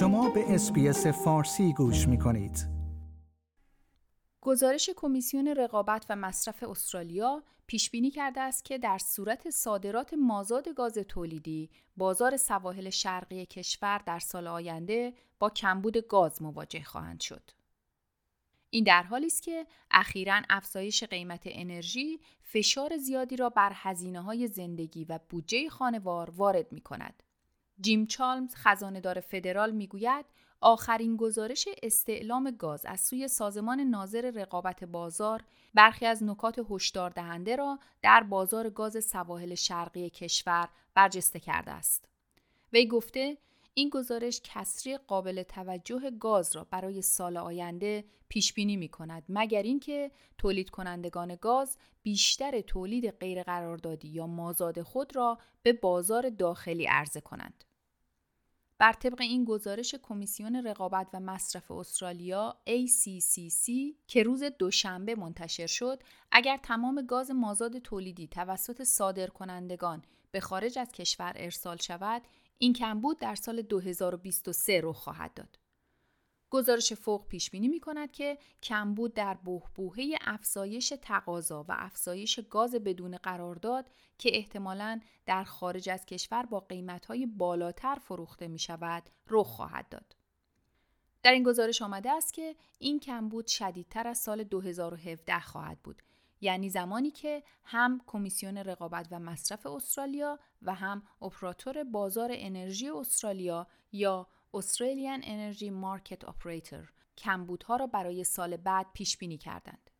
شما به اسپیس فارسی گوش می کنید. گزارش کمیسیون رقابت و مصرف استرالیا پیش بینی کرده است که در صورت صادرات مازاد گاز تولیدی بازار سواحل شرقی کشور در سال آینده با کمبود گاز مواجه خواهند شد. این در حالی است که اخیرا افزایش قیمت انرژی فشار زیادی را بر هزینه های زندگی و بودجه خانوار وارد می کند. جیم چالمز خزانهدار فدرال می‌گوید آخرین گزارش استعلام گاز از سوی سازمان ناظر رقابت بازار برخی از نکات هشدار دهنده را در بازار گاز سواحل شرقی کشور برجسته کرده است. وی گفته این گزارش کسری قابل توجه گاز را برای سال آینده پیش بینی می کند مگر اینکه تولید کنندگان گاز بیشتر تولید غیرقراردادی یا مازاد خود را به بازار داخلی عرضه کنند. بر طبق این گزارش کمیسیون رقابت و مصرف استرالیا ACCC که روز دوشنبه منتشر شد اگر تمام گاز مازاد تولیدی توسط صادرکنندگان به خارج از کشور ارسال شود این کمبود در سال 2023 رخ خواهد داد. گزارش فوق پیش بینی می کند که کمبود در بهبوهه افزایش تقاضا و افزایش گاز بدون قرارداد که احتمالاً در خارج از کشور با قیمتهای بالاتر فروخته می شود رخ خواهد داد. در این گزارش آمده است که این کمبود شدیدتر از سال 2017 خواهد بود یعنی زمانی که هم کمیسیون رقابت و مصرف استرالیا و هم اپراتور بازار انرژی استرالیا یا Australian Energy Market Operator کمبودها را برای سال بعد پیش بینی کردند.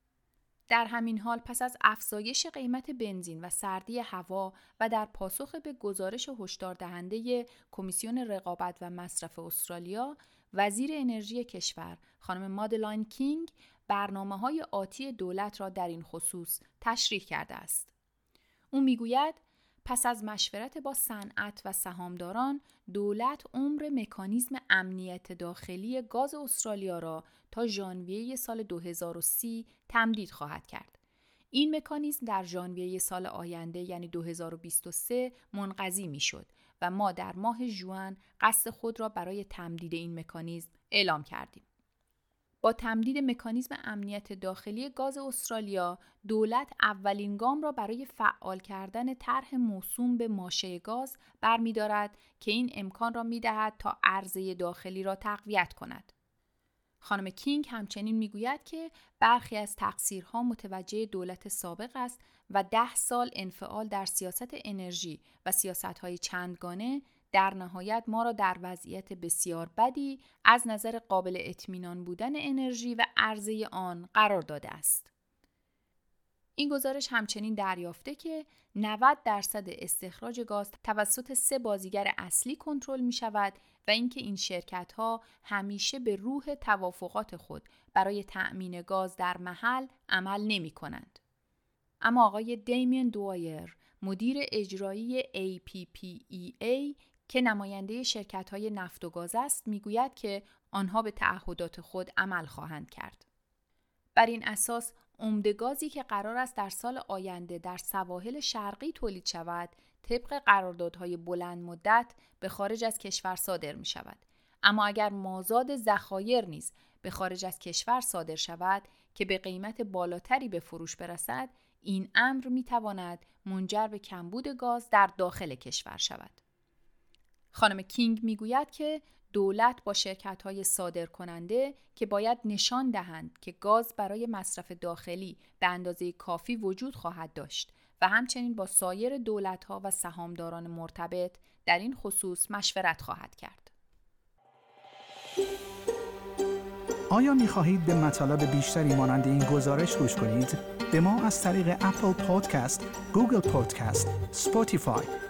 در همین حال پس از افزایش قیمت بنزین و سردی هوا و در پاسخ به گزارش هشدار دهنده کمیسیون رقابت و مصرف استرالیا وزیر انرژی کشور خانم مادلاین کینگ برنامه های آتی دولت را در این خصوص تشریح کرده است. او می‌گوید پس از مشورت با صنعت و سهامداران دولت عمر مکانیزم امنیت داخلی گاز استرالیا را تا ژانویه سال 2030 تمدید خواهد کرد. این مکانیزم در ژانویه سال آینده یعنی 2023 منقضی می‌شد و ما در ماه ژوئن قصد خود را برای تمدید این مکانیزم اعلام کردیم. با تمدید مکانیزم امنیت داخلی گاز استرالیا دولت اولین گام را برای فعال کردن طرح موسوم به ماشه گاز برمیدارد که این امکان را می‌دهد تا عرضه داخلی را تقویت کند. خانم کینگ همچنین می‌گوید که برخی از تقصیرها متوجه دولت سابق است و ده سال انفعال در سیاست انرژی و سیاستهای چندگانه در نهایت ما را در وضعیت بسیار بدی از نظر قابل اطمینان بودن انرژی و عرضه آن قرار داده است. این گزارش همچنین دریافته که 90 درصد استخراج گاز توسط سه بازیگر اصلی کنترل می شود و اینکه این شرکت ها همیشه به روح توافقات خود برای تأمین گاز در محل عمل نمی کنند. اما آقای دیمین دوایر مدیر اجرایی APPEA که نماینده شرکت های نفت و گاز است می‌گوید که آنها به تعهدات خود عمل خواهند کرد. بر این اساس گازی که قرار است در سال آینده در سواحل شرقی تولید شود طبق قراردادهای بلند مدت به خارج از کشور صادر می شود. اما اگر مازاد ذخایر نیز به خارج از کشور صادر شود که به قیمت بالاتری به فروش برسد این امر می تواند منجر به کمبود گاز در داخل کشور شود. خانم کینگ می‌گوید که دولت با شرکت های صادر کننده که باید نشان دهند که گاز برای مصرف داخلی به اندازه کافی وجود خواهد داشت و همچنین با سایر دولت ها و سهامداران مرتبط در این خصوص مشورت خواهد کرد. آیا می خواهید به مطالب بیشتری مانند این گزارش گوش کنید؟ به ما از طریق اپل پادکست، گوگل پادکست، سپوتیفای